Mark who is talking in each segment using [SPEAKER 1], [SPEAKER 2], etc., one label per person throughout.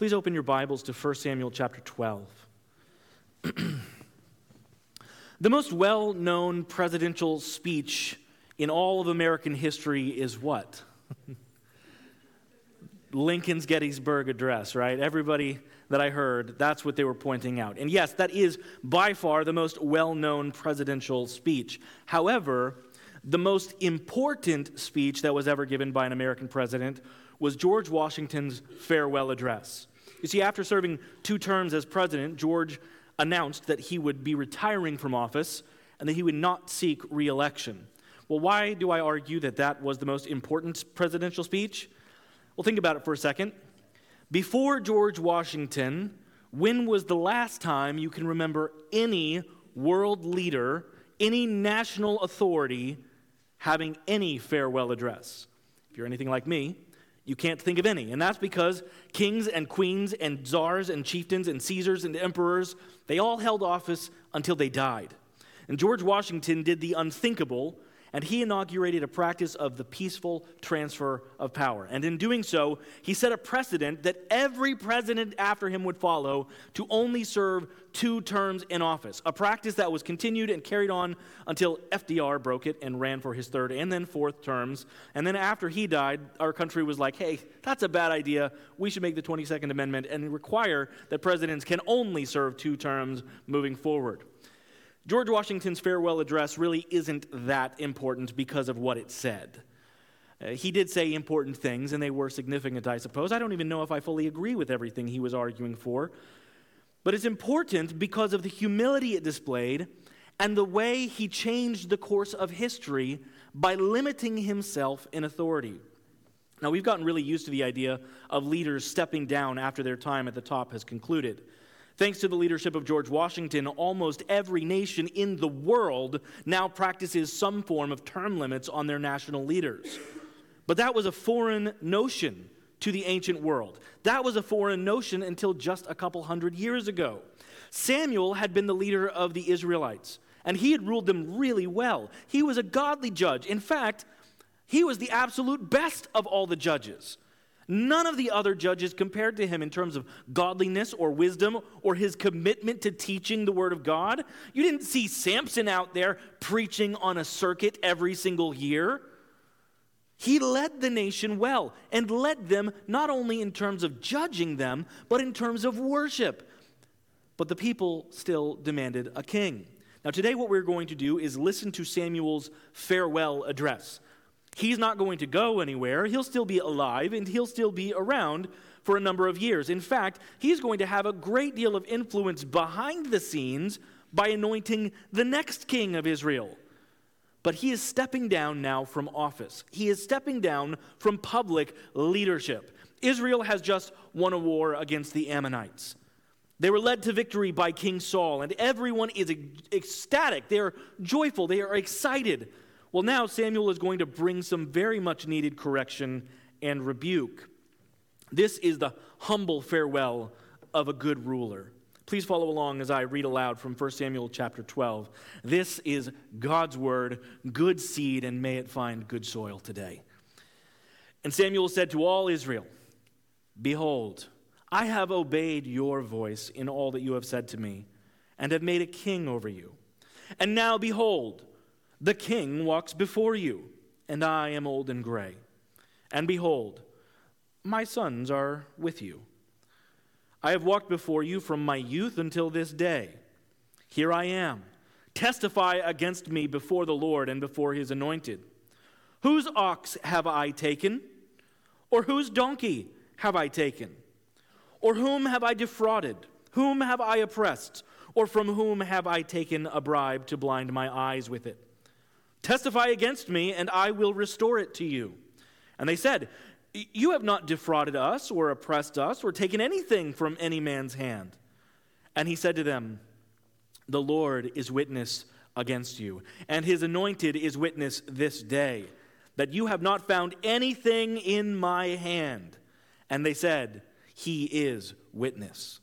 [SPEAKER 1] Please open your Bibles to 1 Samuel chapter 12. the most well known presidential speech in all of American history is what? Lincoln's Gettysburg Address, right? Everybody that I heard, that's what they were pointing out. And yes, that is by far the most well known presidential speech. However, the most important speech that was ever given by an American president was George Washington's farewell address. You see, after serving two terms as president, George announced that he would be retiring from office and that he would not seek reelection. Well, why do I argue that that was the most important presidential speech? Well, think about it for a second. Before George Washington, when was the last time you can remember any world leader, any national authority having any farewell address? If you're anything like me, you can't think of any. And that's because kings and queens and czars and chieftains and Caesars and emperors, they all held office until they died. And George Washington did the unthinkable and he inaugurated a practice of the peaceful transfer of power. And in doing so, he set a precedent that every president after him would follow to only serve two terms in office, a practice that was continued and carried on until FDR broke it and ran for his third and then fourth terms. And then after he died, our country was like, hey, that's a bad idea. We should make the 22nd Amendment and require that presidents can only serve two terms moving forward. George Washington's farewell address really isn't that important because of what it said. Uh, he did say important things, and they were significant, I suppose. I don't even know if I fully agree with everything he was arguing for. But it's important because of the humility it displayed and the way he changed the course of history by limiting himself in authority. Now, we've gotten really used to the idea of leaders stepping down after their time at the top has concluded. Thanks to the leadership of George Washington, almost every nation in the world now practices some form of term limits on their national leaders. But that was a foreign notion to the ancient world. That was a foreign notion until just a couple hundred years ago. Samuel had been the leader of the Israelites, and he had ruled them really well. He was a godly judge. In fact, he was the absolute best of all the judges. None of the other judges compared to him in terms of godliness or wisdom or his commitment to teaching the Word of God. You didn't see Samson out there preaching on a circuit every single year. He led the nation well and led them not only in terms of judging them, but in terms of worship. But the people still demanded a king. Now, today, what we're going to do is listen to Samuel's farewell address. He's not going to go anywhere. He'll still be alive and he'll still be around for a number of years. In fact, he's going to have a great deal of influence behind the scenes by anointing the next king of Israel. But he is stepping down now from office. He is stepping down from public leadership. Israel has just won a war against the Ammonites. They were led to victory by King Saul, and everyone is ecstatic. They are joyful. They are excited. Well, now Samuel is going to bring some very much needed correction and rebuke. This is the humble farewell of a good ruler. Please follow along as I read aloud from 1 Samuel chapter 12. This is God's word, good seed, and may it find good soil today. And Samuel said to all Israel, Behold, I have obeyed your voice in all that you have said to me, and have made a king over you. And now, behold, the king walks before you, and I am old and gray. And behold, my sons are with you. I have walked before you from my youth until this day. Here I am. Testify against me before the Lord and before his anointed. Whose ox have I taken? Or whose donkey have I taken? Or whom have I defrauded? Whom have I oppressed? Or from whom have I taken a bribe to blind my eyes with it? Testify against me, and I will restore it to you. And they said, You have not defrauded us, or oppressed us, or taken anything from any man's hand. And he said to them, The Lord is witness against you, and his anointed is witness this day, that you have not found anything in my hand. And they said, He is witness.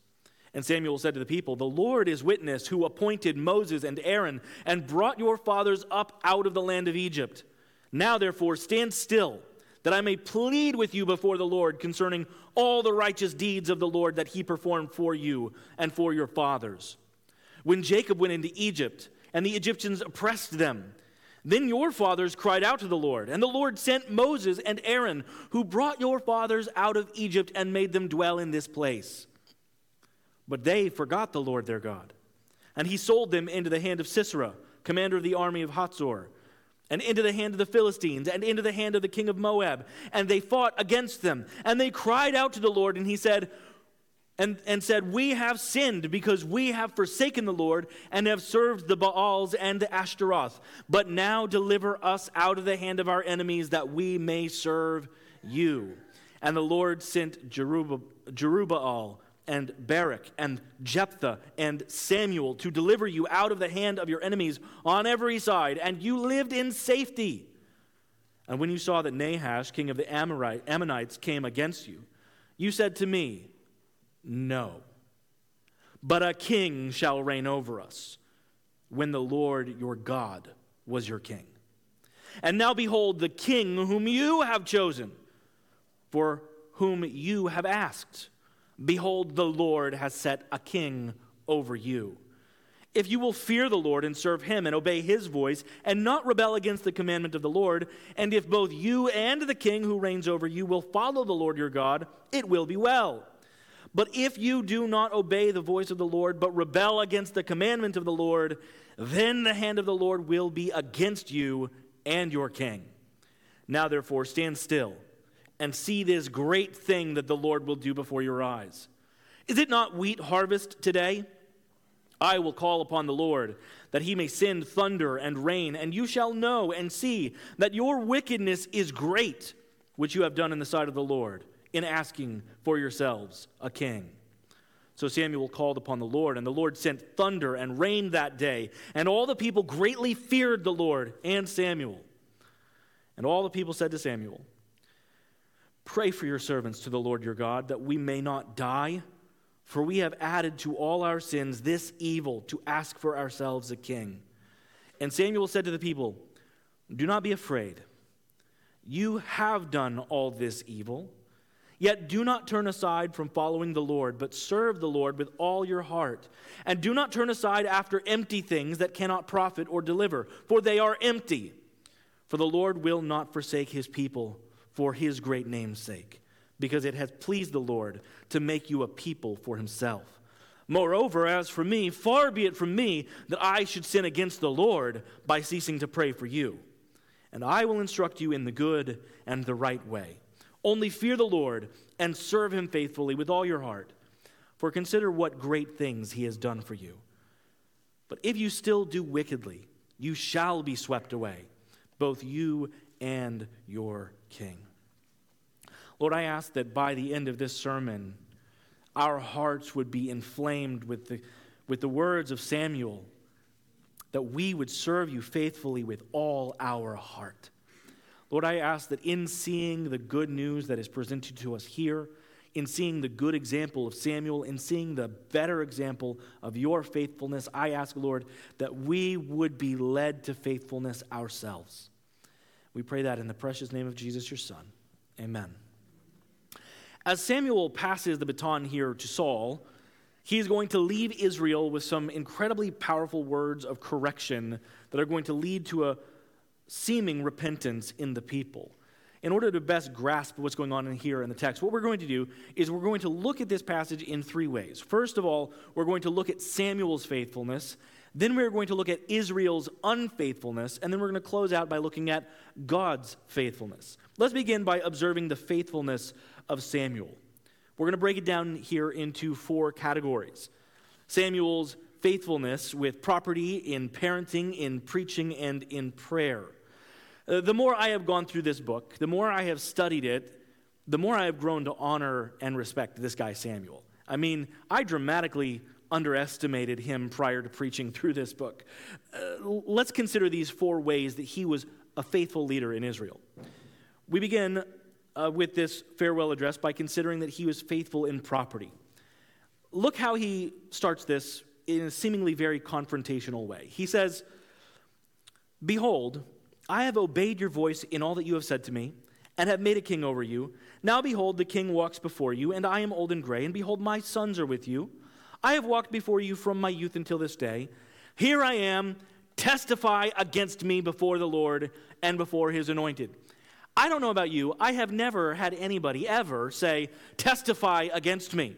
[SPEAKER 1] And Samuel said to the people, The Lord is witness who appointed Moses and Aaron and brought your fathers up out of the land of Egypt. Now, therefore, stand still. that I may plead with you before the Lord concerning all the righteous deeds of the Lord that he performed for you and for your fathers. When Jacob went into Egypt, and the Egyptians oppressed them, then your fathers cried out to the Lord, and the Lord sent Moses and Aaron, who brought your fathers out of Egypt and made them dwell in this place. But they forgot the Lord their God, and he sold them into the hand of Sisera, commander of the army of Hatzor and into the hand of the Philistines, and into the hand of the king of Moab. And they fought against them. And they cried out to the Lord, and he said, and, and said, We have sinned because we have forsaken the Lord and have served the Baals and the Ashtaroth. But now deliver us out of the hand of our enemies that we may serve you. And the Lord sent Jerubbaal and Barak and Jephthah and Samuel to deliver you out of the hand of your enemies on every side, and you lived in safety. And when you saw that Nahash, king of the Amorite, Ammonites, came against you, you said to me, No, but a king shall reign over us when the Lord your God was your king. And now behold, the king whom you have chosen, for whom you have asked Behold, the Lord has set a king over you. If you will fear the Lord and serve him and obey his voice and not rebel against the commandment of the Lord, and if both you and the king who reigns over you will follow the Lord your God, it will be well. But if you do not obey the voice of the Lord, but rebel against the commandment of the Lord, then the hand of the Lord will be against you and your king. Now, therefore, stand still and see this great thing that the Lord will do before your eyes. Is it not wheat harvest today? I will call upon the Lord, that he may send thunder and rain, and you shall know and see that your wickedness is great, which you have done in the sight of the Lord, in asking for yourselves a king. So Samuel called upon the Lord, and the Lord sent thunder and rain that day, and all the people greatly feared the Lord and Samuel. And all the people said to Samuel, Pray for your servants to the Lord your God, that we may not die. For we have added to all our sins this evil to ask for ourselves a king. And Samuel said to the people, Do not be afraid. You have done all this evil. Yet do not turn aside from following the Lord, but serve the Lord with all your heart. And do not turn aside after empty things that cannot profit or deliver, for they are empty. For the Lord will not forsake his people for his great name's sake, because it has pleased the Lord to make you a people for himself. Moreover, as for me, far be it from me that I should sin against the Lord by ceasing to pray for you. And I will instruct you in the good and the right way. Only fear the Lord and serve him faithfully with all your heart, for consider what great things he has done for you. But if you still do wickedly, you shall be swept away, both you and your king. Lord, I ask that by the end of this sermon, our hearts would be inflamed with the, with the words of Samuel, that we would serve you faithfully with all our heart. Lord, I ask that in seeing the good news that is presented to us here, in seeing the good example of Samuel, in seeing the better example of your faithfulness, I ask, Lord, that we would be led to faithfulness ourselves. We pray that in the precious name of Jesus, your Son. Amen. As Samuel passes the baton here to Saul, he is going to leave Israel with some incredibly powerful words of correction that are going to lead to a seeming repentance in the people. In order to best grasp what's going on in here in the text, what we're going to do is we're going to look at this passage in three ways. First of all, we're going to look at Samuel's faithfulness. Then we're going to look at Israel's unfaithfulness. And then we're going to close out by looking at God's faithfulness. Let's begin by observing the faithfulness of Samuel. We're going to break it down here into four categories Samuel's faithfulness with property in parenting, in preaching, and in prayer. Uh, the more I have gone through this book, the more I have studied it, the more I have grown to honor and respect this guy, Samuel. I mean, I dramatically underestimated him prior to preaching through this book. Uh, let's consider these four ways that he was a faithful leader in Israel. We begin uh, with this farewell address by considering that he was faithful in property. Look how he starts this in a seemingly very confrontational way. He says, Behold, I have obeyed your voice in all that you have said to me, and have made a king over you. Now behold, the king walks before you, and I am old and gray, and behold, my sons are with you. I have walked before you from my youth until this day. Here I am, testify against me before the Lord and before his anointed. I don't know about you, I have never had anybody ever say, testify against me.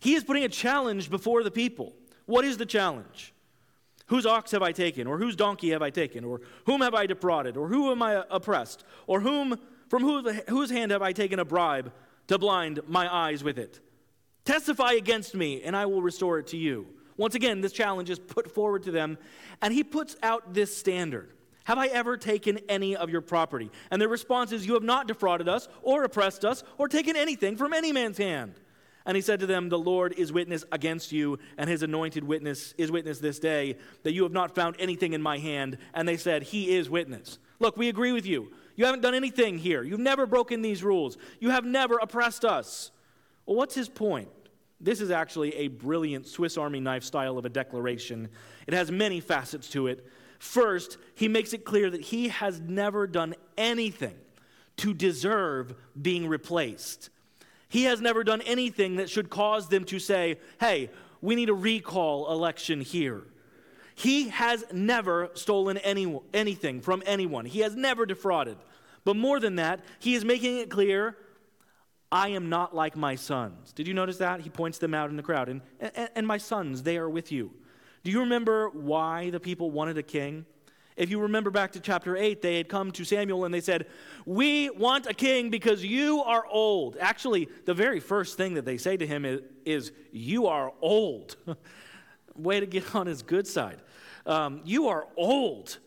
[SPEAKER 1] He is putting a challenge before the people. What is the challenge? Whose ox have I taken? Or whose donkey have I taken? Or whom have I defrauded? Or who am I oppressed? Or whom, from whose hand have I taken a bribe to blind my eyes with it? Testify against me, and I will restore it to you. Once again, this challenge is put forward to them, and he puts out this standard Have I ever taken any of your property? And their response is, You have not defrauded us, or oppressed us, or taken anything from any man's hand. And he said to them, The Lord is witness against you, and his anointed witness is witness this day, that you have not found anything in my hand. And they said, He is witness. Look, we agree with you. You haven't done anything here. You've never broken these rules. You have never oppressed us. Well, what's his point? This is actually a brilliant Swiss Army knife style of a declaration. It has many facets to it. First, he makes it clear that he has never done anything to deserve being replaced. He has never done anything that should cause them to say, hey, we need a recall election here. He has never stolen any, anything from anyone, he has never defrauded. But more than that, he is making it clear I am not like my sons. Did you notice that? He points them out in the crowd. And, and, and my sons, they are with you. Do you remember why the people wanted a king? If you remember back to chapter 8, they had come to Samuel and they said, We want a king because you are old. Actually, the very first thing that they say to him is, is You are old. Way to get on his good side. Um, you are old,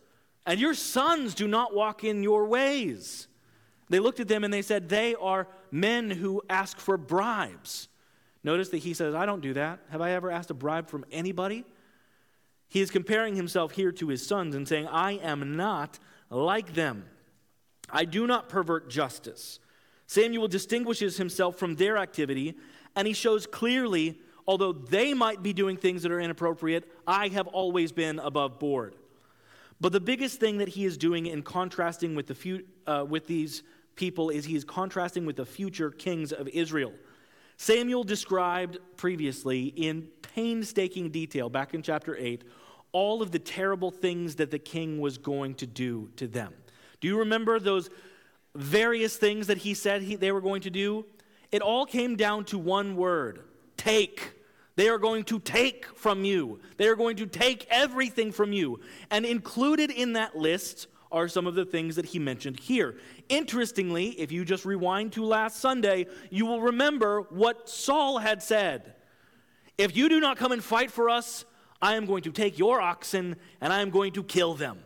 [SPEAKER 1] and your sons do not walk in your ways. They looked at them and they said, They are men who ask for bribes. Notice that he says, I don't do that. Have I ever asked a bribe from anybody? He is comparing himself here to his sons and saying, I am not like them. I do not pervert justice. Samuel distinguishes himself from their activity, and he shows clearly, although they might be doing things that are inappropriate, I have always been above board. But the biggest thing that he is doing in contrasting with, the few, uh, with these people is he is contrasting with the future kings of Israel. Samuel described previously in painstaking detail, back in chapter 8, all of the terrible things that the king was going to do to them. Do you remember those various things that he said he, they were going to do? It all came down to one word take. They are going to take from you. They are going to take everything from you. And included in that list are some of the things that he mentioned here. Interestingly, if you just rewind to last Sunday, you will remember what Saul had said. If you do not come and fight for us, I am going to take your oxen and I am going to kill them.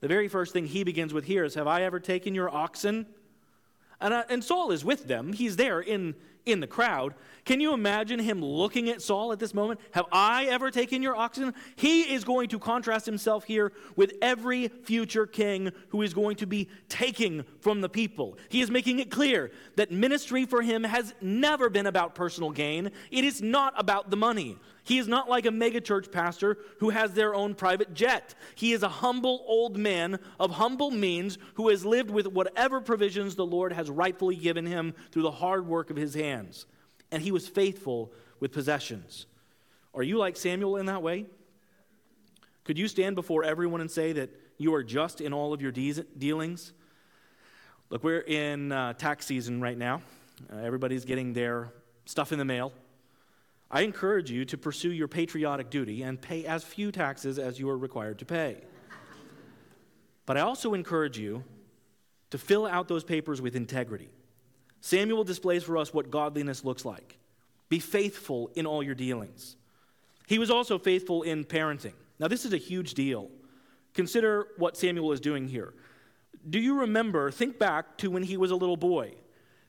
[SPEAKER 1] The very first thing he begins with here is Have I ever taken your oxen? And, uh, and Saul is with them. He's there in, in the crowd. Can you imagine him looking at Saul at this moment? Have I ever taken your oxen? He is going to contrast himself here with every future king who is going to be taking from the people. He is making it clear that ministry for him has never been about personal gain, it is not about the money. He is not like a megachurch pastor who has their own private jet. He is a humble old man of humble means who has lived with whatever provisions the Lord has rightfully given him through the hard work of his hands. And he was faithful with possessions. Are you like Samuel in that way? Could you stand before everyone and say that you are just in all of your de- dealings? Look, we're in uh, tax season right now. Uh, everybody's getting their stuff in the mail. I encourage you to pursue your patriotic duty and pay as few taxes as you are required to pay. But I also encourage you to fill out those papers with integrity. Samuel displays for us what godliness looks like. Be faithful in all your dealings. He was also faithful in parenting. Now, this is a huge deal. Consider what Samuel is doing here. Do you remember, think back to when he was a little boy?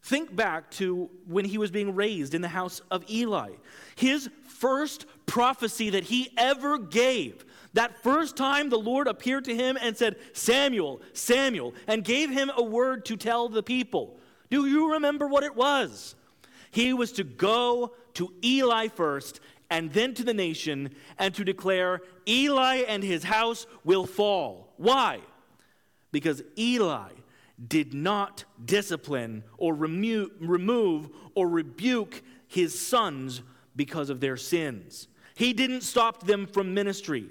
[SPEAKER 1] Think back to when he was being raised in the house of Eli. His first prophecy that he ever gave, that first time the Lord appeared to him and said, Samuel, Samuel, and gave him a word to tell the people. Do you remember what it was? He was to go to Eli first and then to the nation and to declare, Eli and his house will fall. Why? Because Eli did not discipline or remo- remove or rebuke his sons because of their sins. He didn't stop them from ministry.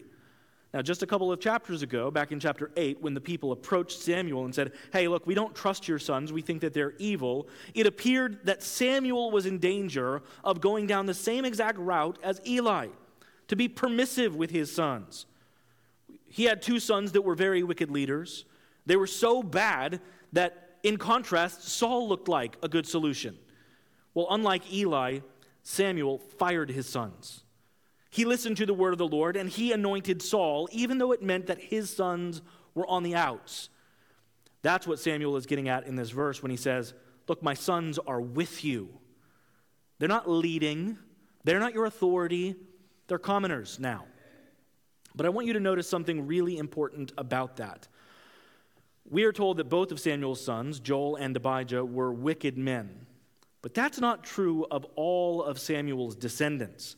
[SPEAKER 1] Now, just a couple of chapters ago, back in chapter 8, when the people approached Samuel and said, Hey, look, we don't trust your sons, we think that they're evil, it appeared that Samuel was in danger of going down the same exact route as Eli, to be permissive with his sons. He had two sons that were very wicked leaders. They were so bad that, in contrast, Saul looked like a good solution. Well, unlike Eli, Samuel fired his sons. He listened to the word of the Lord and he anointed Saul, even though it meant that his sons were on the outs. That's what Samuel is getting at in this verse when he says, Look, my sons are with you. They're not leading, they're not your authority, they're commoners now. But I want you to notice something really important about that. We are told that both of Samuel's sons, Joel and Abijah, were wicked men. But that's not true of all of Samuel's descendants.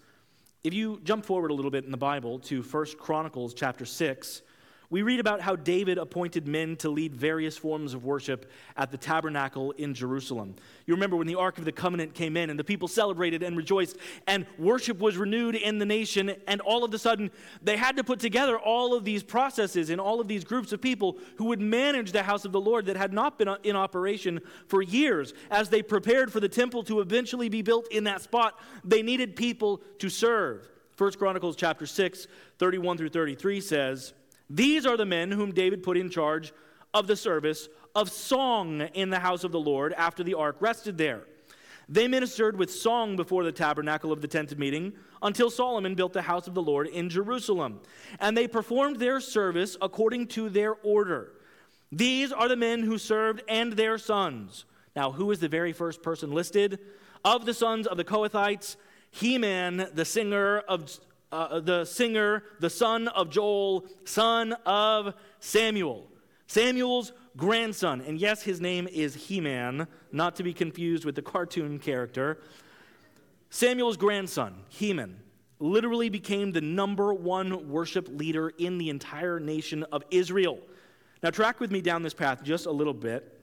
[SPEAKER 1] If you jump forward a little bit in the Bible to 1 Chronicles chapter 6, we read about how David appointed men to lead various forms of worship at the tabernacle in Jerusalem. You remember when the Ark of the Covenant came in and the people celebrated and rejoiced, and worship was renewed in the nation, and all of a sudden they had to put together all of these processes and all of these groups of people who would manage the house of the Lord that had not been in operation for years. As they prepared for the temple to eventually be built in that spot, they needed people to serve. 1 Chronicles chapter 6, 31 through 33 says, these are the men whom David put in charge of the service of song in the house of the Lord after the ark rested there. They ministered with song before the tabernacle of the tent of meeting until Solomon built the house of the Lord in Jerusalem. And they performed their service according to their order. These are the men who served and their sons. Now, who is the very first person listed? Of the sons of the Kohathites, Heman, the singer of uh, the singer, the son of Joel, son of Samuel. Samuel's grandson. And yes, his name is He Man, not to be confused with the cartoon character. Samuel's grandson, Heman, literally became the number one worship leader in the entire nation of Israel. Now, track with me down this path just a little bit.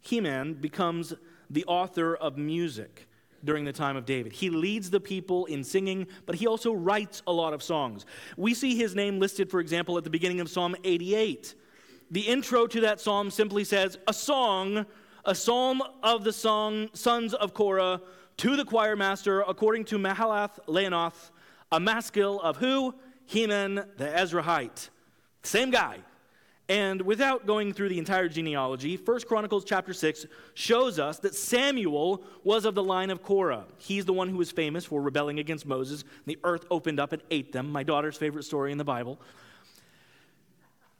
[SPEAKER 1] Heman becomes the author of music during the time of David. He leads the people in singing, but he also writes a lot of songs. We see his name listed, for example, at the beginning of Psalm 88. The intro to that psalm simply says, A song, a psalm of the song, sons of Korah, to the choir master, according to Mahalath Leannoth, a maskil of who? Heman the Ezrahite. Same guy. And without going through the entire genealogy, 1 Chronicles chapter 6 shows us that Samuel was of the line of Korah. He's the one who was famous for rebelling against Moses. The earth opened up and ate them, my daughter's favorite story in the Bible.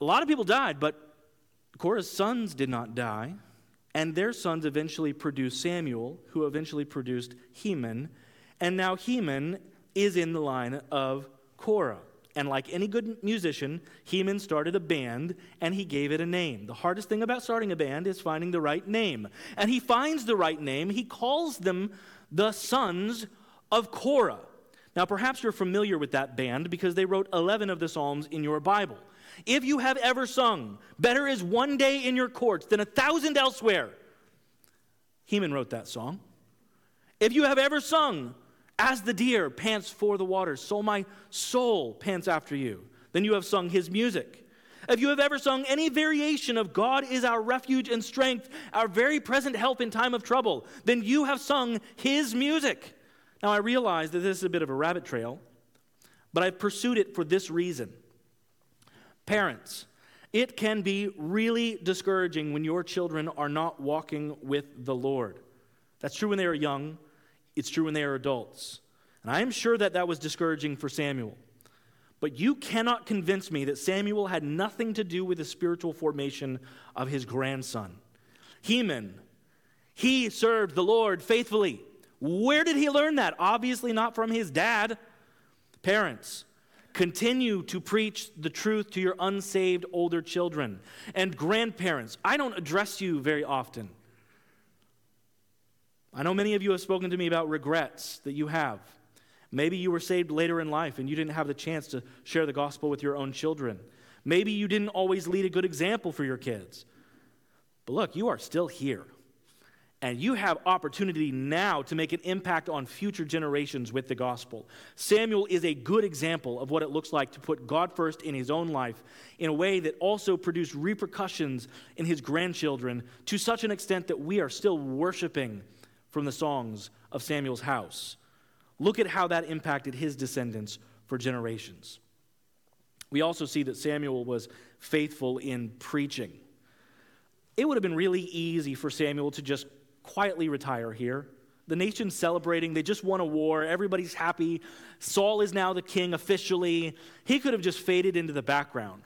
[SPEAKER 1] A lot of people died, but Korah's sons did not die. And their sons eventually produced Samuel, who eventually produced Heman. And now Heman is in the line of Korah. And like any good musician, Heman started a band and he gave it a name. The hardest thing about starting a band is finding the right name. And he finds the right name. He calls them the Sons of Korah. Now, perhaps you're familiar with that band because they wrote 11 of the Psalms in your Bible. If you have ever sung, Better is one day in your courts than a thousand elsewhere, Heman wrote that song. If you have ever sung, as the deer pants for the water, so my soul pants after you. Then you have sung his music. If you have ever sung any variation of God is our refuge and strength, our very present help in time of trouble, then you have sung his music. Now I realize that this is a bit of a rabbit trail, but I've pursued it for this reason. Parents, it can be really discouraging when your children are not walking with the Lord. That's true when they are young. It's true when they are adults. And I am sure that that was discouraging for Samuel. But you cannot convince me that Samuel had nothing to do with the spiritual formation of his grandson. Heman, he served the Lord faithfully. Where did he learn that? Obviously, not from his dad. Parents, continue to preach the truth to your unsaved older children. And grandparents, I don't address you very often. I know many of you have spoken to me about regrets that you have. Maybe you were saved later in life and you didn't have the chance to share the gospel with your own children. Maybe you didn't always lead a good example for your kids. But look, you are still here. And you have opportunity now to make an impact on future generations with the gospel. Samuel is a good example of what it looks like to put God first in his own life in a way that also produced repercussions in his grandchildren to such an extent that we are still worshiping from the songs of Samuel's house. Look at how that impacted his descendants for generations. We also see that Samuel was faithful in preaching. It would have been really easy for Samuel to just quietly retire here. The nation's celebrating. They just won a war. Everybody's happy. Saul is now the king officially. He could have just faded into the background.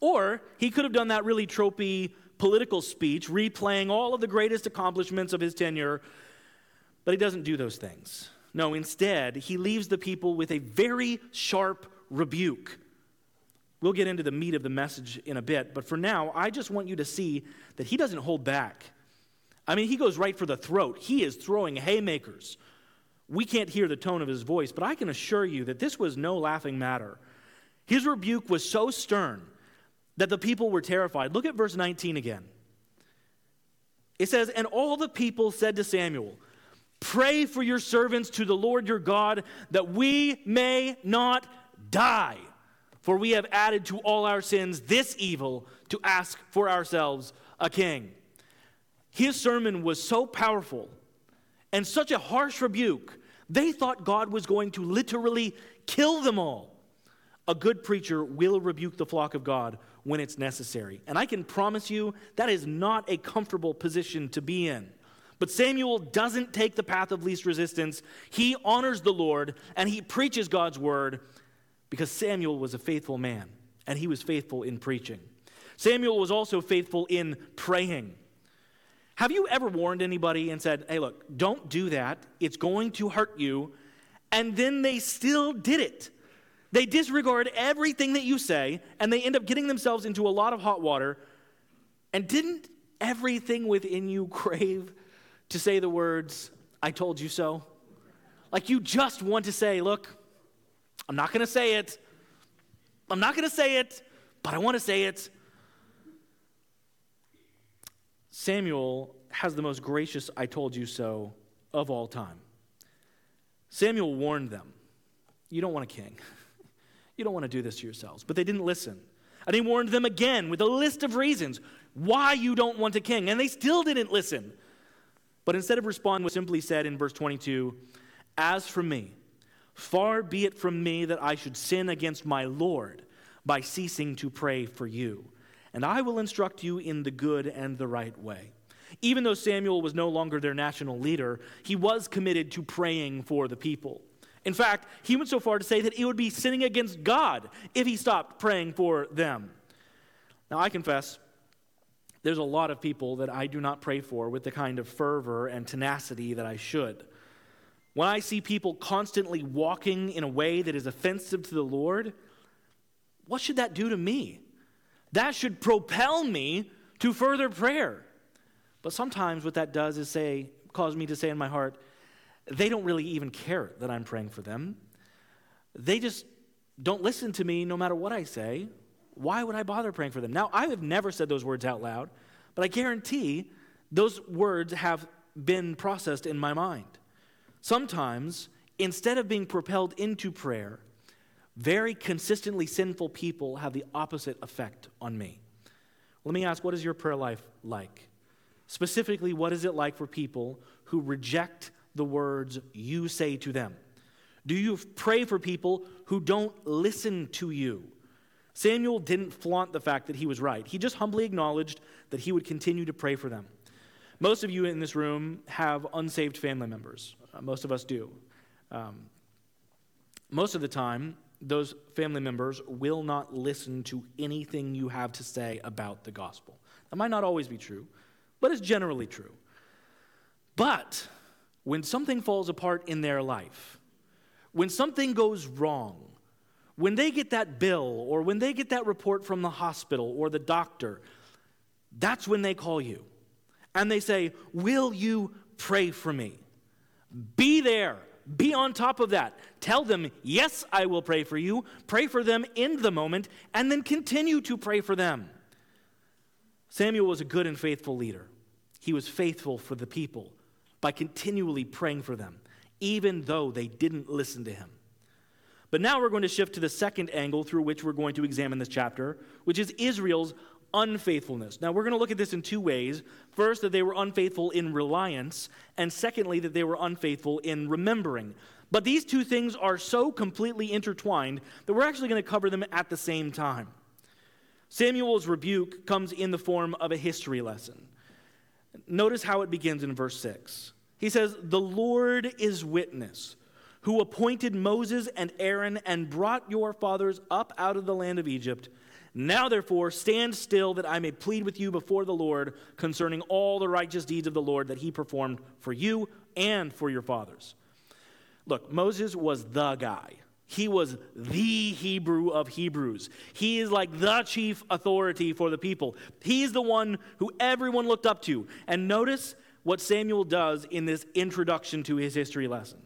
[SPEAKER 1] Or he could have done that really tropey political speech, replaying all of the greatest accomplishments of his tenure. But he doesn't do those things. No, instead, he leaves the people with a very sharp rebuke. We'll get into the meat of the message in a bit, but for now, I just want you to see that he doesn't hold back. I mean, he goes right for the throat. He is throwing haymakers. We can't hear the tone of his voice, but I can assure you that this was no laughing matter. His rebuke was so stern that the people were terrified. Look at verse 19 again. It says, And all the people said to Samuel, Pray for your servants to the Lord your God that we may not die. For we have added to all our sins this evil to ask for ourselves a king. His sermon was so powerful and such a harsh rebuke, they thought God was going to literally kill them all. A good preacher will rebuke the flock of God when it's necessary. And I can promise you that is not a comfortable position to be in. But Samuel doesn't take the path of least resistance. He honors the Lord and he preaches God's word because Samuel was a faithful man and he was faithful in preaching. Samuel was also faithful in praying. Have you ever warned anybody and said, hey, look, don't do that, it's going to hurt you, and then they still did it? They disregard everything that you say, and they end up getting themselves into a lot of hot water. And didn't everything within you crave to say the words, I told you so? Like you just want to say, look, I'm not going to say it. I'm not going to say it, but I want to say it. Samuel has the most gracious I told you so of all time. Samuel warned them You don't want a king. You don't want to do this to yourselves. But they didn't listen. And he warned them again with a list of reasons why you don't want a king. And they still didn't listen. But instead of responding, was simply said in verse 22 As for me, far be it from me that I should sin against my Lord by ceasing to pray for you and I will instruct you in the good and the right way. Even though Samuel was no longer their national leader, he was committed to praying for the people. In fact, he went so far to say that it would be sinning against God if he stopped praying for them. Now, I confess, there's a lot of people that I do not pray for with the kind of fervor and tenacity that I should. When I see people constantly walking in a way that is offensive to the Lord, what should that do to me? That should propel me to further prayer. But sometimes what that does is say, cause me to say in my heart, they don't really even care that I'm praying for them. They just don't listen to me no matter what I say. Why would I bother praying for them? Now, I have never said those words out loud, but I guarantee those words have been processed in my mind. Sometimes, instead of being propelled into prayer, very consistently sinful people have the opposite effect on me. Let me ask what is your prayer life like? Specifically, what is it like for people who reject the words you say to them? Do you pray for people who don't listen to you? Samuel didn't flaunt the fact that he was right. He just humbly acknowledged that he would continue to pray for them. Most of you in this room have unsaved family members. Uh, most of us do. Um, most of the time, those family members will not listen to anything you have to say about the gospel. That might not always be true, but it's generally true. But when something falls apart in their life, when something goes wrong, when they get that bill or when they get that report from the hospital or the doctor, that's when they call you. And they say, Will you pray for me? Be there. Be on top of that. Tell them, yes, I will pray for you. Pray for them in the moment, and then continue to pray for them. Samuel was a good and faithful leader. He was faithful for the people by continually praying for them, even though they didn't listen to him. But now we're going to shift to the second angle through which we're going to examine this chapter, which is Israel's unfaithfulness. Now, we're going to look at this in two ways. First, that they were unfaithful in reliance, and secondly, that they were unfaithful in remembering. But these two things are so completely intertwined that we're actually going to cover them at the same time. Samuel's rebuke comes in the form of a history lesson. Notice how it begins in verse 6. He says, The Lord is witness, who appointed Moses and Aaron and brought your fathers up out of the land of Egypt now, therefore, stand still that I may plead with you before the Lord concerning all the righteous deeds of the Lord that he performed for you and for your fathers. Look, Moses was the guy. He was the Hebrew of Hebrews. He is like the chief authority for the people. He's the one who everyone looked up to. And notice what Samuel does in this introduction to his history lesson.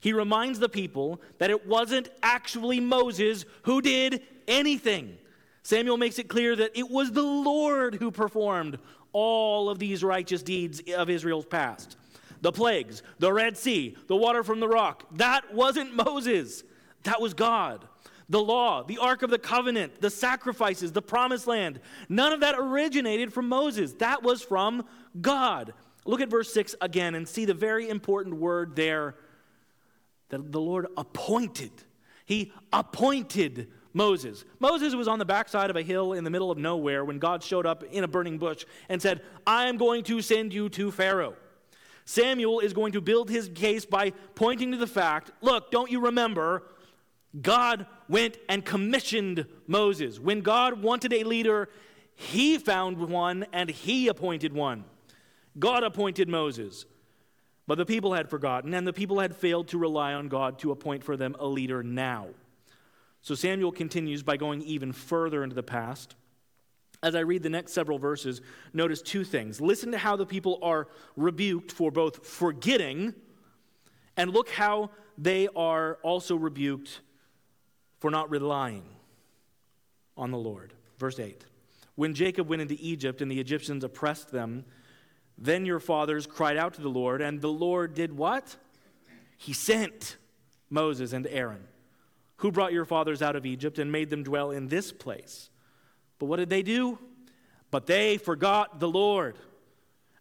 [SPEAKER 1] He reminds the people that it wasn't actually Moses who did anything. Samuel makes it clear that it was the Lord who performed all of these righteous deeds of Israel's past. The plagues, the Red Sea, the water from the rock, that wasn't Moses, that was God. The law, the Ark of the Covenant, the sacrifices, the promised land, none of that originated from Moses. That was from God. Look at verse 6 again and see the very important word there that the Lord appointed. He appointed Moses. Moses was on the backside of a hill in the middle of nowhere when God showed up in a burning bush and said, I am going to send you to Pharaoh. Samuel is going to build his case by pointing to the fact look, don't you remember? God went and commissioned Moses. When God wanted a leader, he found one and he appointed one. God appointed Moses. But the people had forgotten, and the people had failed to rely on God to appoint for them a leader now. So Samuel continues by going even further into the past. As I read the next several verses, notice two things. Listen to how the people are rebuked for both forgetting, and look how they are also rebuked for not relying on the Lord. Verse 8 When Jacob went into Egypt and the Egyptians oppressed them, then your fathers cried out to the Lord, and the Lord did what? He sent Moses and Aaron who brought your fathers out of Egypt and made them dwell in this place. But what did they do? But they forgot the Lord.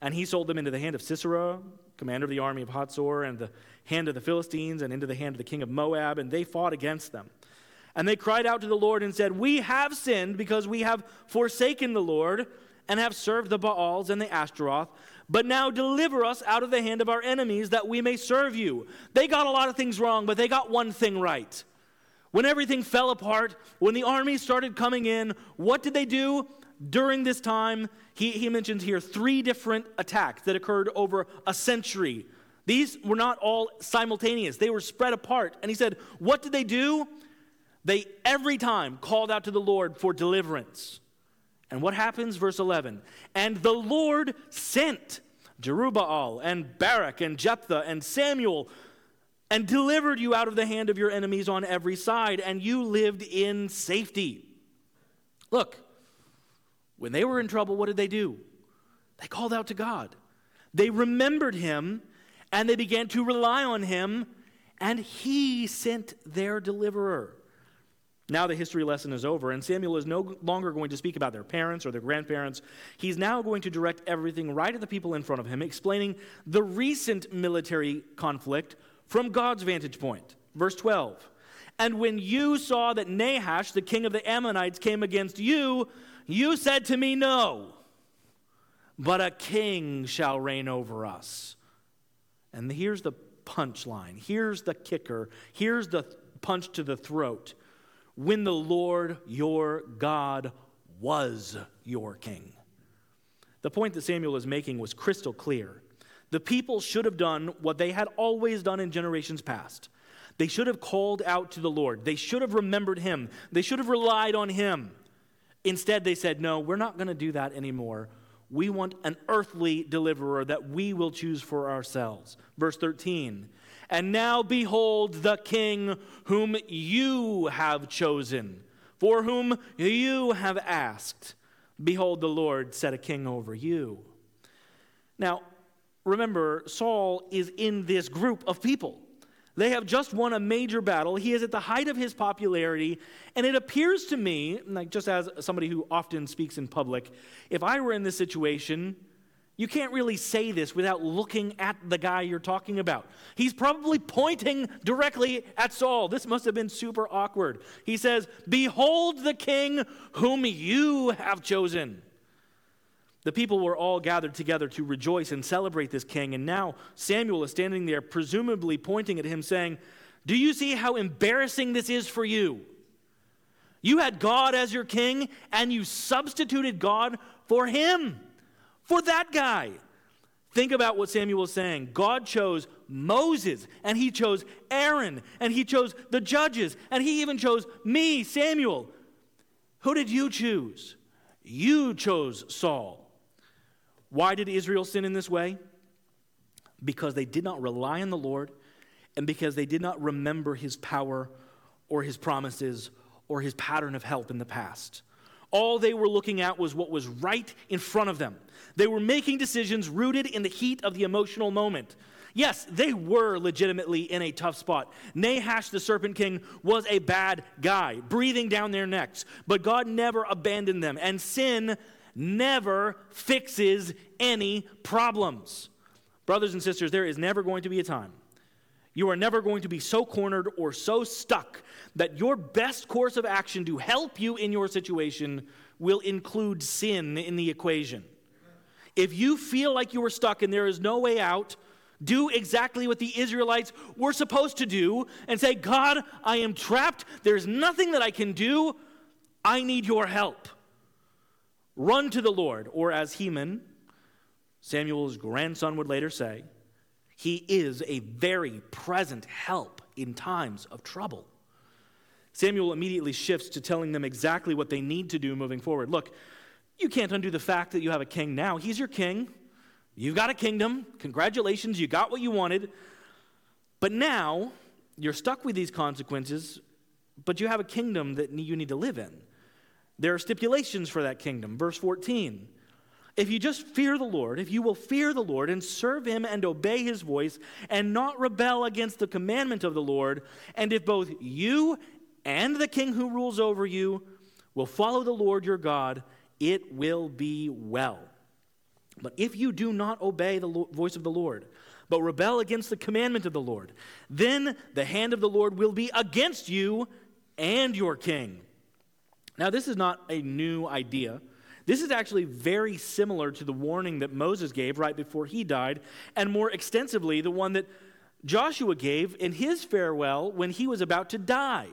[SPEAKER 1] And he sold them into the hand of Sisera, commander of the army of Hazor, and the hand of the Philistines, and into the hand of the king of Moab, and they fought against them. And they cried out to the Lord and said, We have sinned because we have forsaken the Lord and have served the Baals and the Ashtaroth. But now deliver us out of the hand of our enemies that we may serve you. They got a lot of things wrong, but they got one thing right. When everything fell apart, when the army started coming in, what did they do during this time? He, he mentions here three different attacks that occurred over a century. These were not all simultaneous, they were spread apart. And he said, What did they do? They every time called out to the Lord for deliverance. And what happens? Verse 11. And the Lord sent Jerubbaal and Barak and Jephthah and Samuel and delivered you out of the hand of your enemies on every side, and you lived in safety. Look, when they were in trouble, what did they do? They called out to God. They remembered him, and they began to rely on him, and he sent their deliverer. Now the history lesson is over, and Samuel is no longer going to speak about their parents or their grandparents. He's now going to direct everything right at the people in front of him, explaining the recent military conflict from God's vantage point. Verse 12. And when you saw that Nahash, the king of the Ammonites, came against you, you said to me, No, but a king shall reign over us. And here's the punchline. Here's the kicker. Here's the punch to the throat. When the Lord your God was your king. The point that Samuel is making was crystal clear. The people should have done what they had always done in generations past. They should have called out to the Lord. They should have remembered him. They should have relied on him. Instead, they said, No, we're not going to do that anymore. We want an earthly deliverer that we will choose for ourselves. Verse 13. And now behold the king whom you have chosen, for whom you have asked. Behold, the Lord set a king over you. Now, remember, Saul is in this group of people. They have just won a major battle. He is at the height of his popularity. And it appears to me, like just as somebody who often speaks in public, if I were in this situation, you can't really say this without looking at the guy you're talking about. He's probably pointing directly at Saul. This must have been super awkward. He says, Behold the king whom you have chosen. The people were all gathered together to rejoice and celebrate this king. And now Samuel is standing there, presumably pointing at him, saying, Do you see how embarrassing this is for you? You had God as your king, and you substituted God for him, for that guy. Think about what Samuel is saying. God chose Moses, and he chose Aaron, and he chose the judges, and he even chose me, Samuel. Who did you choose? You chose Saul. Why did Israel sin in this way? Because they did not rely on the Lord and because they did not remember his power or his promises or his pattern of help in the past. All they were looking at was what was right in front of them. They were making decisions rooted in the heat of the emotional moment. Yes, they were legitimately in a tough spot. Nahash, the serpent king, was a bad guy, breathing down their necks. But God never abandoned them, and sin never fixes any problems. Brothers and sisters, there is never going to be a time. You are never going to be so cornered or so stuck that your best course of action to help you in your situation will include sin in the equation. If you feel like you are stuck and there is no way out, do exactly what the Israelites were supposed to do and say, God, I am trapped. There's nothing that I can do. I need your help. Run to the Lord. Or as Heman, Samuel's grandson, would later say, he is a very present help in times of trouble. Samuel immediately shifts to telling them exactly what they need to do moving forward. Look, you can't undo the fact that you have a king now. He's your king. You've got a kingdom. Congratulations, you got what you wanted. But now you're stuck with these consequences, but you have a kingdom that you need to live in. There are stipulations for that kingdom. Verse 14. If you just fear the Lord, if you will fear the Lord and serve him and obey his voice and not rebel against the commandment of the Lord, and if both you and the king who rules over you will follow the Lord your God, it will be well. But if you do not obey the voice of the Lord, but rebel against the commandment of the Lord, then the hand of the Lord will be against you and your king now, this is not a new idea. This is actually very similar to the warning that Moses gave right before he died, and more extensively, the one that Joshua gave in his farewell when he was about to die.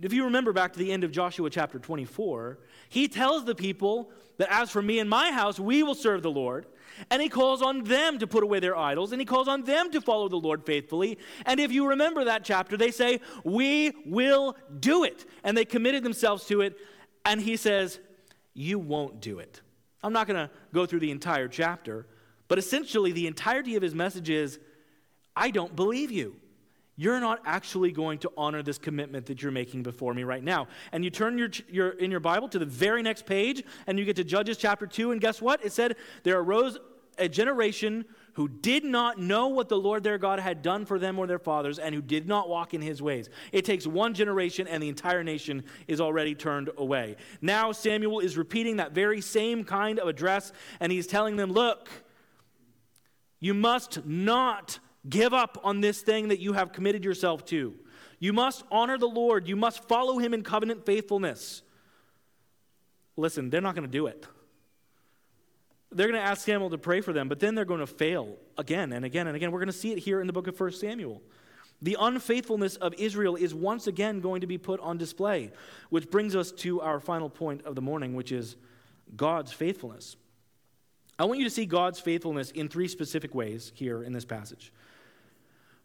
[SPEAKER 1] If you remember back to the end of Joshua chapter 24, he tells the people that as for me and my house, we will serve the Lord. And he calls on them to put away their idols, and he calls on them to follow the Lord faithfully. And if you remember that chapter, they say, We will do it. And they committed themselves to it. And he says, You won't do it. I'm not going to go through the entire chapter, but essentially, the entirety of his message is, I don't believe you. You're not actually going to honor this commitment that you're making before me right now. And you turn your, your, in your Bible to the very next page, and you get to Judges chapter 2, and guess what? It said, There arose a generation who did not know what the Lord their God had done for them or their fathers, and who did not walk in his ways. It takes one generation, and the entire nation is already turned away. Now Samuel is repeating that very same kind of address, and he's telling them, Look, you must not Give up on this thing that you have committed yourself to. You must honor the Lord. You must follow him in covenant faithfulness. Listen, they're not going to do it. They're going to ask Samuel to pray for them, but then they're going to fail again and again and again. We're going to see it here in the book of 1 Samuel. The unfaithfulness of Israel is once again going to be put on display, which brings us to our final point of the morning, which is God's faithfulness. I want you to see God's faithfulness in three specific ways here in this passage.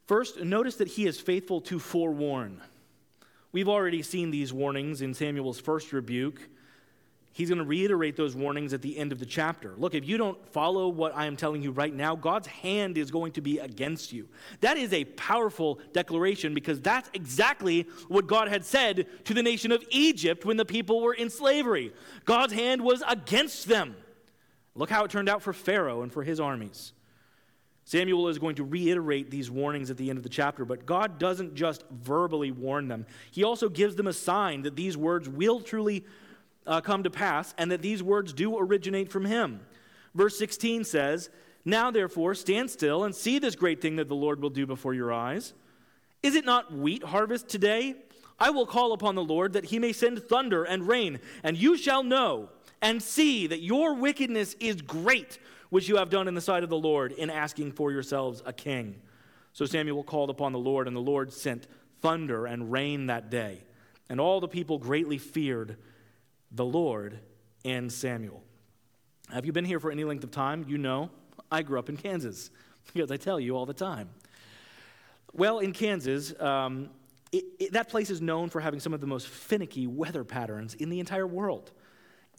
[SPEAKER 1] First, notice that he is faithful to forewarn. We've already seen these warnings in Samuel's first rebuke. he's going to reiterate those warnings at the end of the chapter. Look, if you don't follow what I am telling you right now, God's hand is going to be against you. That is a powerful declaration because that's exactly what God had said to the nation of Egypt when the people were in slavery. God's hand was against them. Look how it turned out for Pharaoh and for his armies. Samuel is going to reiterate these warnings at the end of the chapter, but God doesn't just verbally warn them. He also gives them a sign that these words will truly uh, come to pass and that these words do originate from Him. Verse 16 says, Now therefore stand still and see this great thing that the Lord will do before your eyes. Is it not wheat harvest today? I will call upon the Lord that he may send thunder and rain, and you shall know and see that your wickedness is great which you have done in the sight of the Lord in asking for yourselves a king. So Samuel called upon the Lord, and the Lord sent thunder and rain that day. And all the people greatly feared the Lord and Samuel. Have you been here for any length of time? You know, I grew up in Kansas because I tell you all the time. Well, in Kansas, um, it, it, that place is known for having some of the most finicky weather patterns in the entire world.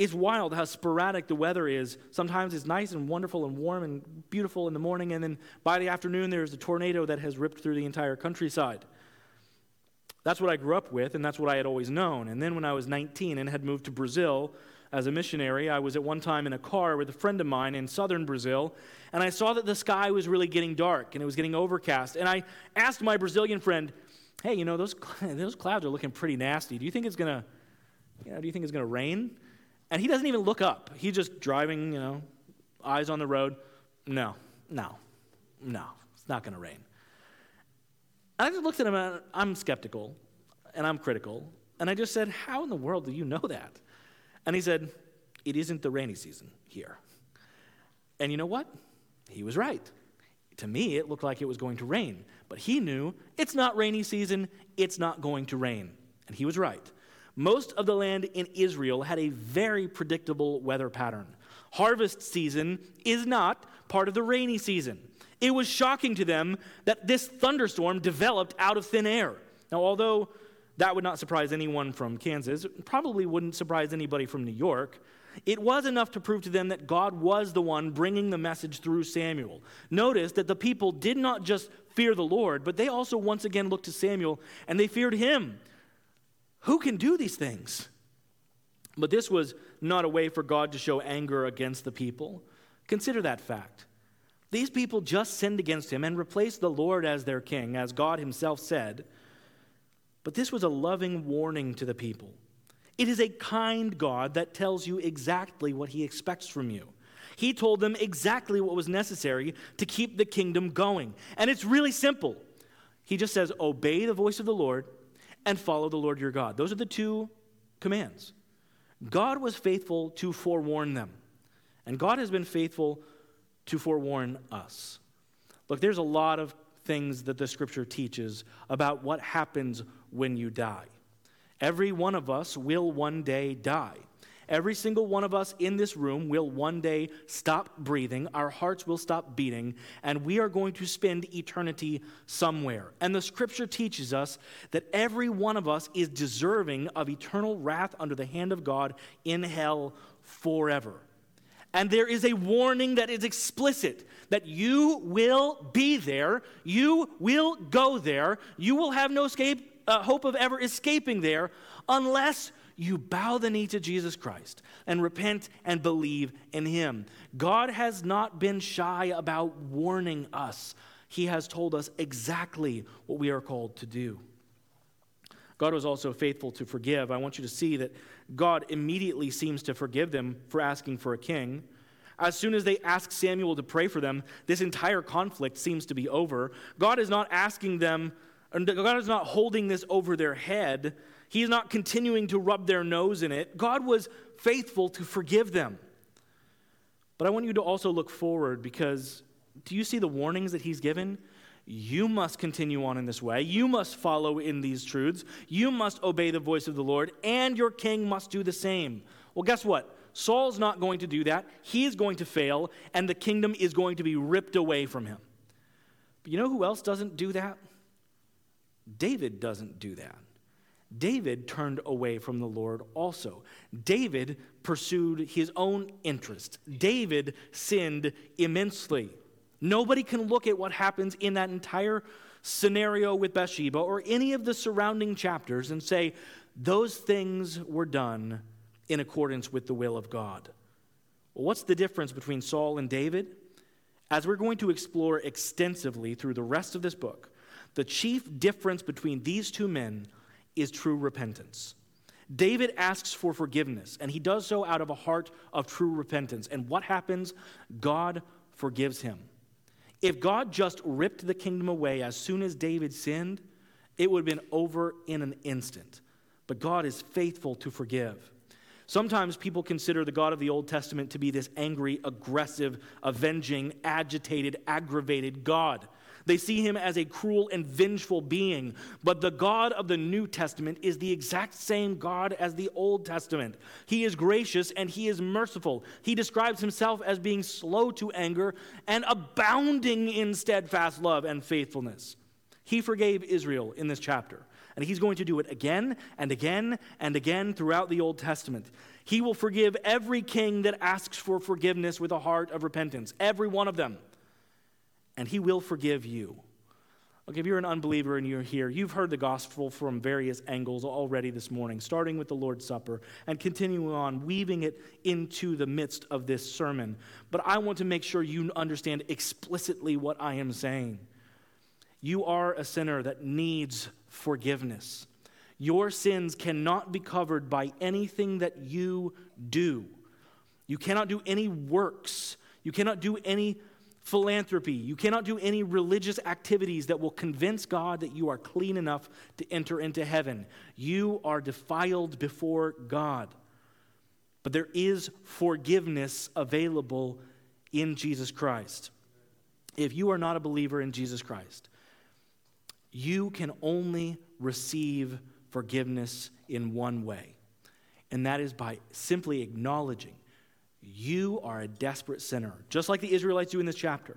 [SPEAKER 1] It's wild how sporadic the weather is. Sometimes it's nice and wonderful and warm and beautiful in the morning, and then by the afternoon, there's a tornado that has ripped through the entire countryside. That's what I grew up with, and that's what I had always known. And then when I was 19 and had moved to Brazil as a missionary, I was at one time in a car with a friend of mine in southern Brazil, and I saw that the sky was really getting dark and it was getting overcast. And I asked my Brazilian friend, "Hey, you know those those clouds are looking pretty nasty. Do you think it's gonna, you know, do you think it's gonna rain?" And he doesn't even look up. He's just driving, you know, eyes on the road. No, no, no, it's not going to rain. And I just looked at him and I'm skeptical and I'm critical. And I just said, How in the world do you know that? And he said, It isn't the rainy season here. And you know what? He was right. To me, it looked like it was going to rain. But he knew it's not rainy season, it's not going to rain. And he was right. Most of the land in Israel had a very predictable weather pattern. Harvest season is not part of the rainy season. It was shocking to them that this thunderstorm developed out of thin air. Now, although that would not surprise anyone from Kansas, probably wouldn't surprise anybody from New York, it was enough to prove to them that God was the one bringing the message through Samuel. Notice that the people did not just fear the Lord, but they also once again looked to Samuel and they feared him. Who can do these things? But this was not a way for God to show anger against the people. Consider that fact. These people just sinned against him and replaced the Lord as their king, as God himself said. But this was a loving warning to the people. It is a kind God that tells you exactly what he expects from you. He told them exactly what was necessary to keep the kingdom going. And it's really simple. He just says, Obey the voice of the Lord and follow the Lord your God. Those are the two commands. God was faithful to forewarn them, and God has been faithful to forewarn us. Look, there's a lot of things that the scripture teaches about what happens when you die. Every one of us will one day die. Every single one of us in this room will one day stop breathing, our hearts will stop beating, and we are going to spend eternity somewhere. And the scripture teaches us that every one of us is deserving of eternal wrath under the hand of God in hell forever. And there is a warning that is explicit that you will be there, you will go there, you will have no escape, uh, hope of ever escaping there unless you bow the knee to Jesus Christ and repent and believe in Him. God has not been shy about warning us, He has told us exactly what we are called to do. God was also faithful to forgive. I want you to see that God immediately seems to forgive them for asking for a king. As soon as they ask Samuel to pray for them, this entire conflict seems to be over. God is not asking them, God is not holding this over their head. He's not continuing to rub their nose in it. God was faithful to forgive them. But I want you to also look forward because do you see the warnings that he's given? You must continue on in this way. You must follow in these truths. You must obey the voice of the Lord, and your king must do the same. Well, guess what? Saul's not going to do that. He is going to fail, and the kingdom is going to be ripped away from him. But you know who else doesn't do that? David doesn't do that. David turned away from the Lord also. David pursued his own interests. David sinned immensely. Nobody can look at what happens in that entire scenario with Bathsheba or any of the surrounding chapters and say, those things were done in accordance with the will of God. Well, what's the difference between Saul and David? As we're going to explore extensively through the rest of this book, the chief difference between these two men is true repentance. David asks for forgiveness, and he does so out of a heart of true repentance. And what happens? God forgives him. If God just ripped the kingdom away as soon as David sinned, it would have been over in an instant. But God is faithful to forgive. Sometimes people consider the God of the Old Testament to be this angry, aggressive, avenging, agitated, aggravated God. They see him as a cruel and vengeful being. But the God of the New Testament is the exact same God as the Old Testament. He is gracious and he is merciful. He describes himself as being slow to anger and abounding in steadfast love and faithfulness. He forgave Israel in this chapter. And he's going to do it again and again and again throughout the Old Testament. He will forgive every king that asks for forgiveness with a heart of repentance, every one of them and He will forgive you. Okay, if you're an unbeliever and you're here, you've heard the gospel from various angles already this morning, starting with the Lord's Supper and continuing on, weaving it into the midst of this sermon. But I want to make sure you understand explicitly what I am saying. You are a sinner that needs forgiveness. Your sins cannot be covered by anything that you do. You cannot do any works. You cannot do any philanthropy. You cannot do any religious activities that will convince God that you are clean enough to enter into heaven. You are defiled before God. But there is forgiveness available in Jesus Christ. If you are not a believer in Jesus Christ, you can only receive forgiveness in one way, and that is by simply acknowledging you are a desperate sinner, just like the Israelites do in this chapter.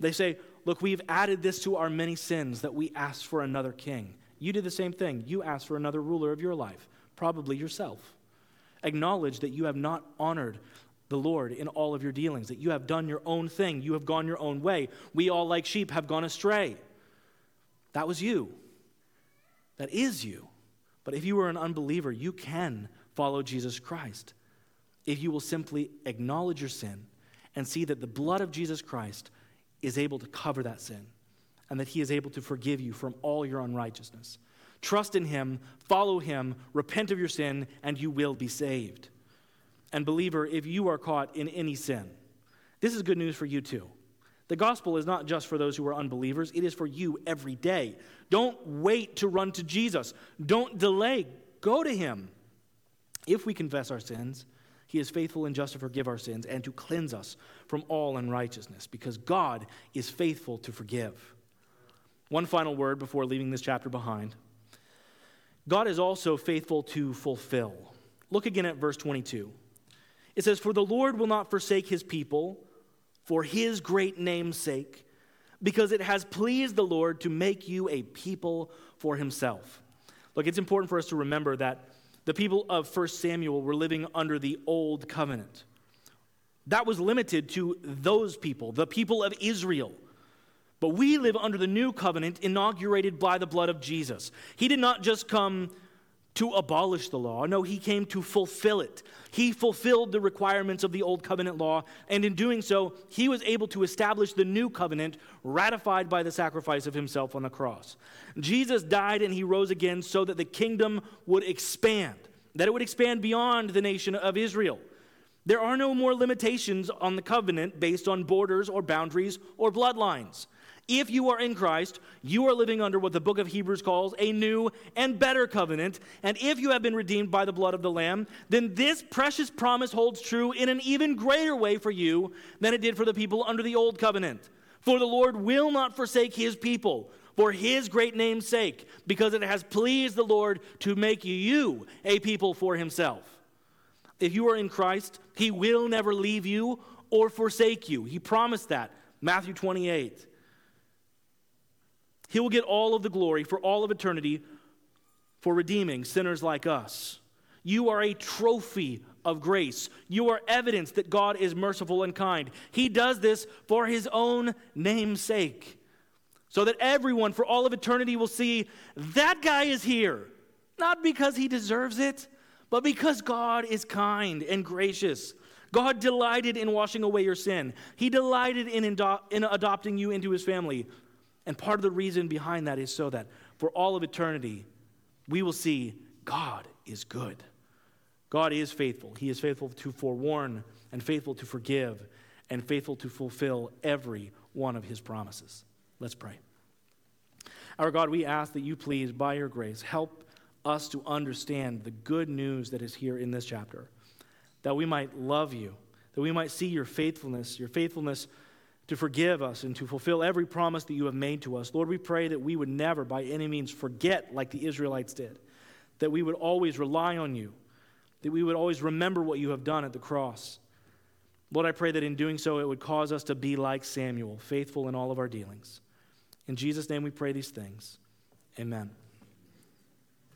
[SPEAKER 1] They say, Look, we've added this to our many sins that we asked for another king. You did the same thing. You asked for another ruler of your life, probably yourself. Acknowledge that you have not honored the Lord in all of your dealings, that you have done your own thing. You have gone your own way. We all, like sheep, have gone astray. That was you. That is you. But if you are an unbeliever, you can follow Jesus Christ if you will simply acknowledge your sin and see that the blood of Jesus Christ is able to cover that sin and that he is able to forgive you from all your unrighteousness. Trust in him, follow him, repent of your sin, and you will be saved. And, believer, if you are caught in any sin, this is good news for you too. The gospel is not just for those who are unbelievers, it is for you every day. Don't wait to run to Jesus, don't delay. Go to him. If we confess our sins, he is faithful and just to forgive our sins and to cleanse us from all unrighteousness because God is faithful to forgive. One final word before leaving this chapter behind God is also faithful to fulfill. Look again at verse 22. It says, For the Lord will not forsake his people for his great name's sake, because it has pleased the Lord to make you a people for himself. Look, it's important for us to remember that the people of 1 Samuel were living under the old covenant. That was limited to those people, the people of Israel. But we live under the new covenant inaugurated by the blood of Jesus. He did not just come to abolish the law. No, he came to fulfill it. He fulfilled the requirements of the old covenant law, and in doing so, he was able to establish the new covenant ratified by the sacrifice of himself on the cross. Jesus died and he rose again so that the kingdom would expand, that it would expand beyond the nation of Israel. There are no more limitations on the covenant based on borders or boundaries or bloodlines. If you are in Christ, you are living under what the book of Hebrews calls a new and better covenant. And if you have been redeemed by the blood of the Lamb, then this precious promise holds true in an even greater way for you than it did for the people under the old covenant. For the Lord will not forsake his people for his great name's sake, because it has pleased the Lord to make you a people for himself. If you are in Christ, he will never leave you or forsake you. He promised that. Matthew 28. He will get all of the glory for all of eternity for redeeming sinners like us. You are a trophy of grace. You are evidence that God is merciful and kind. He does this for his own name's sake, so that everyone for all of eternity will see that guy is here, not because he deserves it, but because God is kind and gracious. God delighted in washing away your sin. He delighted in, ado- in adopting you into his family. And part of the reason behind that is so that for all of eternity, we will see God is good. God is faithful. He is faithful to forewarn and faithful to forgive and faithful to fulfill every one of his promises. Let's pray. Our God, we ask that you please, by your grace, help us to understand the good news that is here in this chapter, that we might love you, that we might see your faithfulness, your faithfulness to forgive us and to fulfill every promise that you have made to us. Lord, we pray that we would never, by any means, forget like the Israelites did, that we would always rely on you, that we would always remember what you have done at the cross. Lord, I pray that in doing so, it would cause us to be like Samuel, faithful in all of our dealings. In Jesus' name we pray these things. Amen.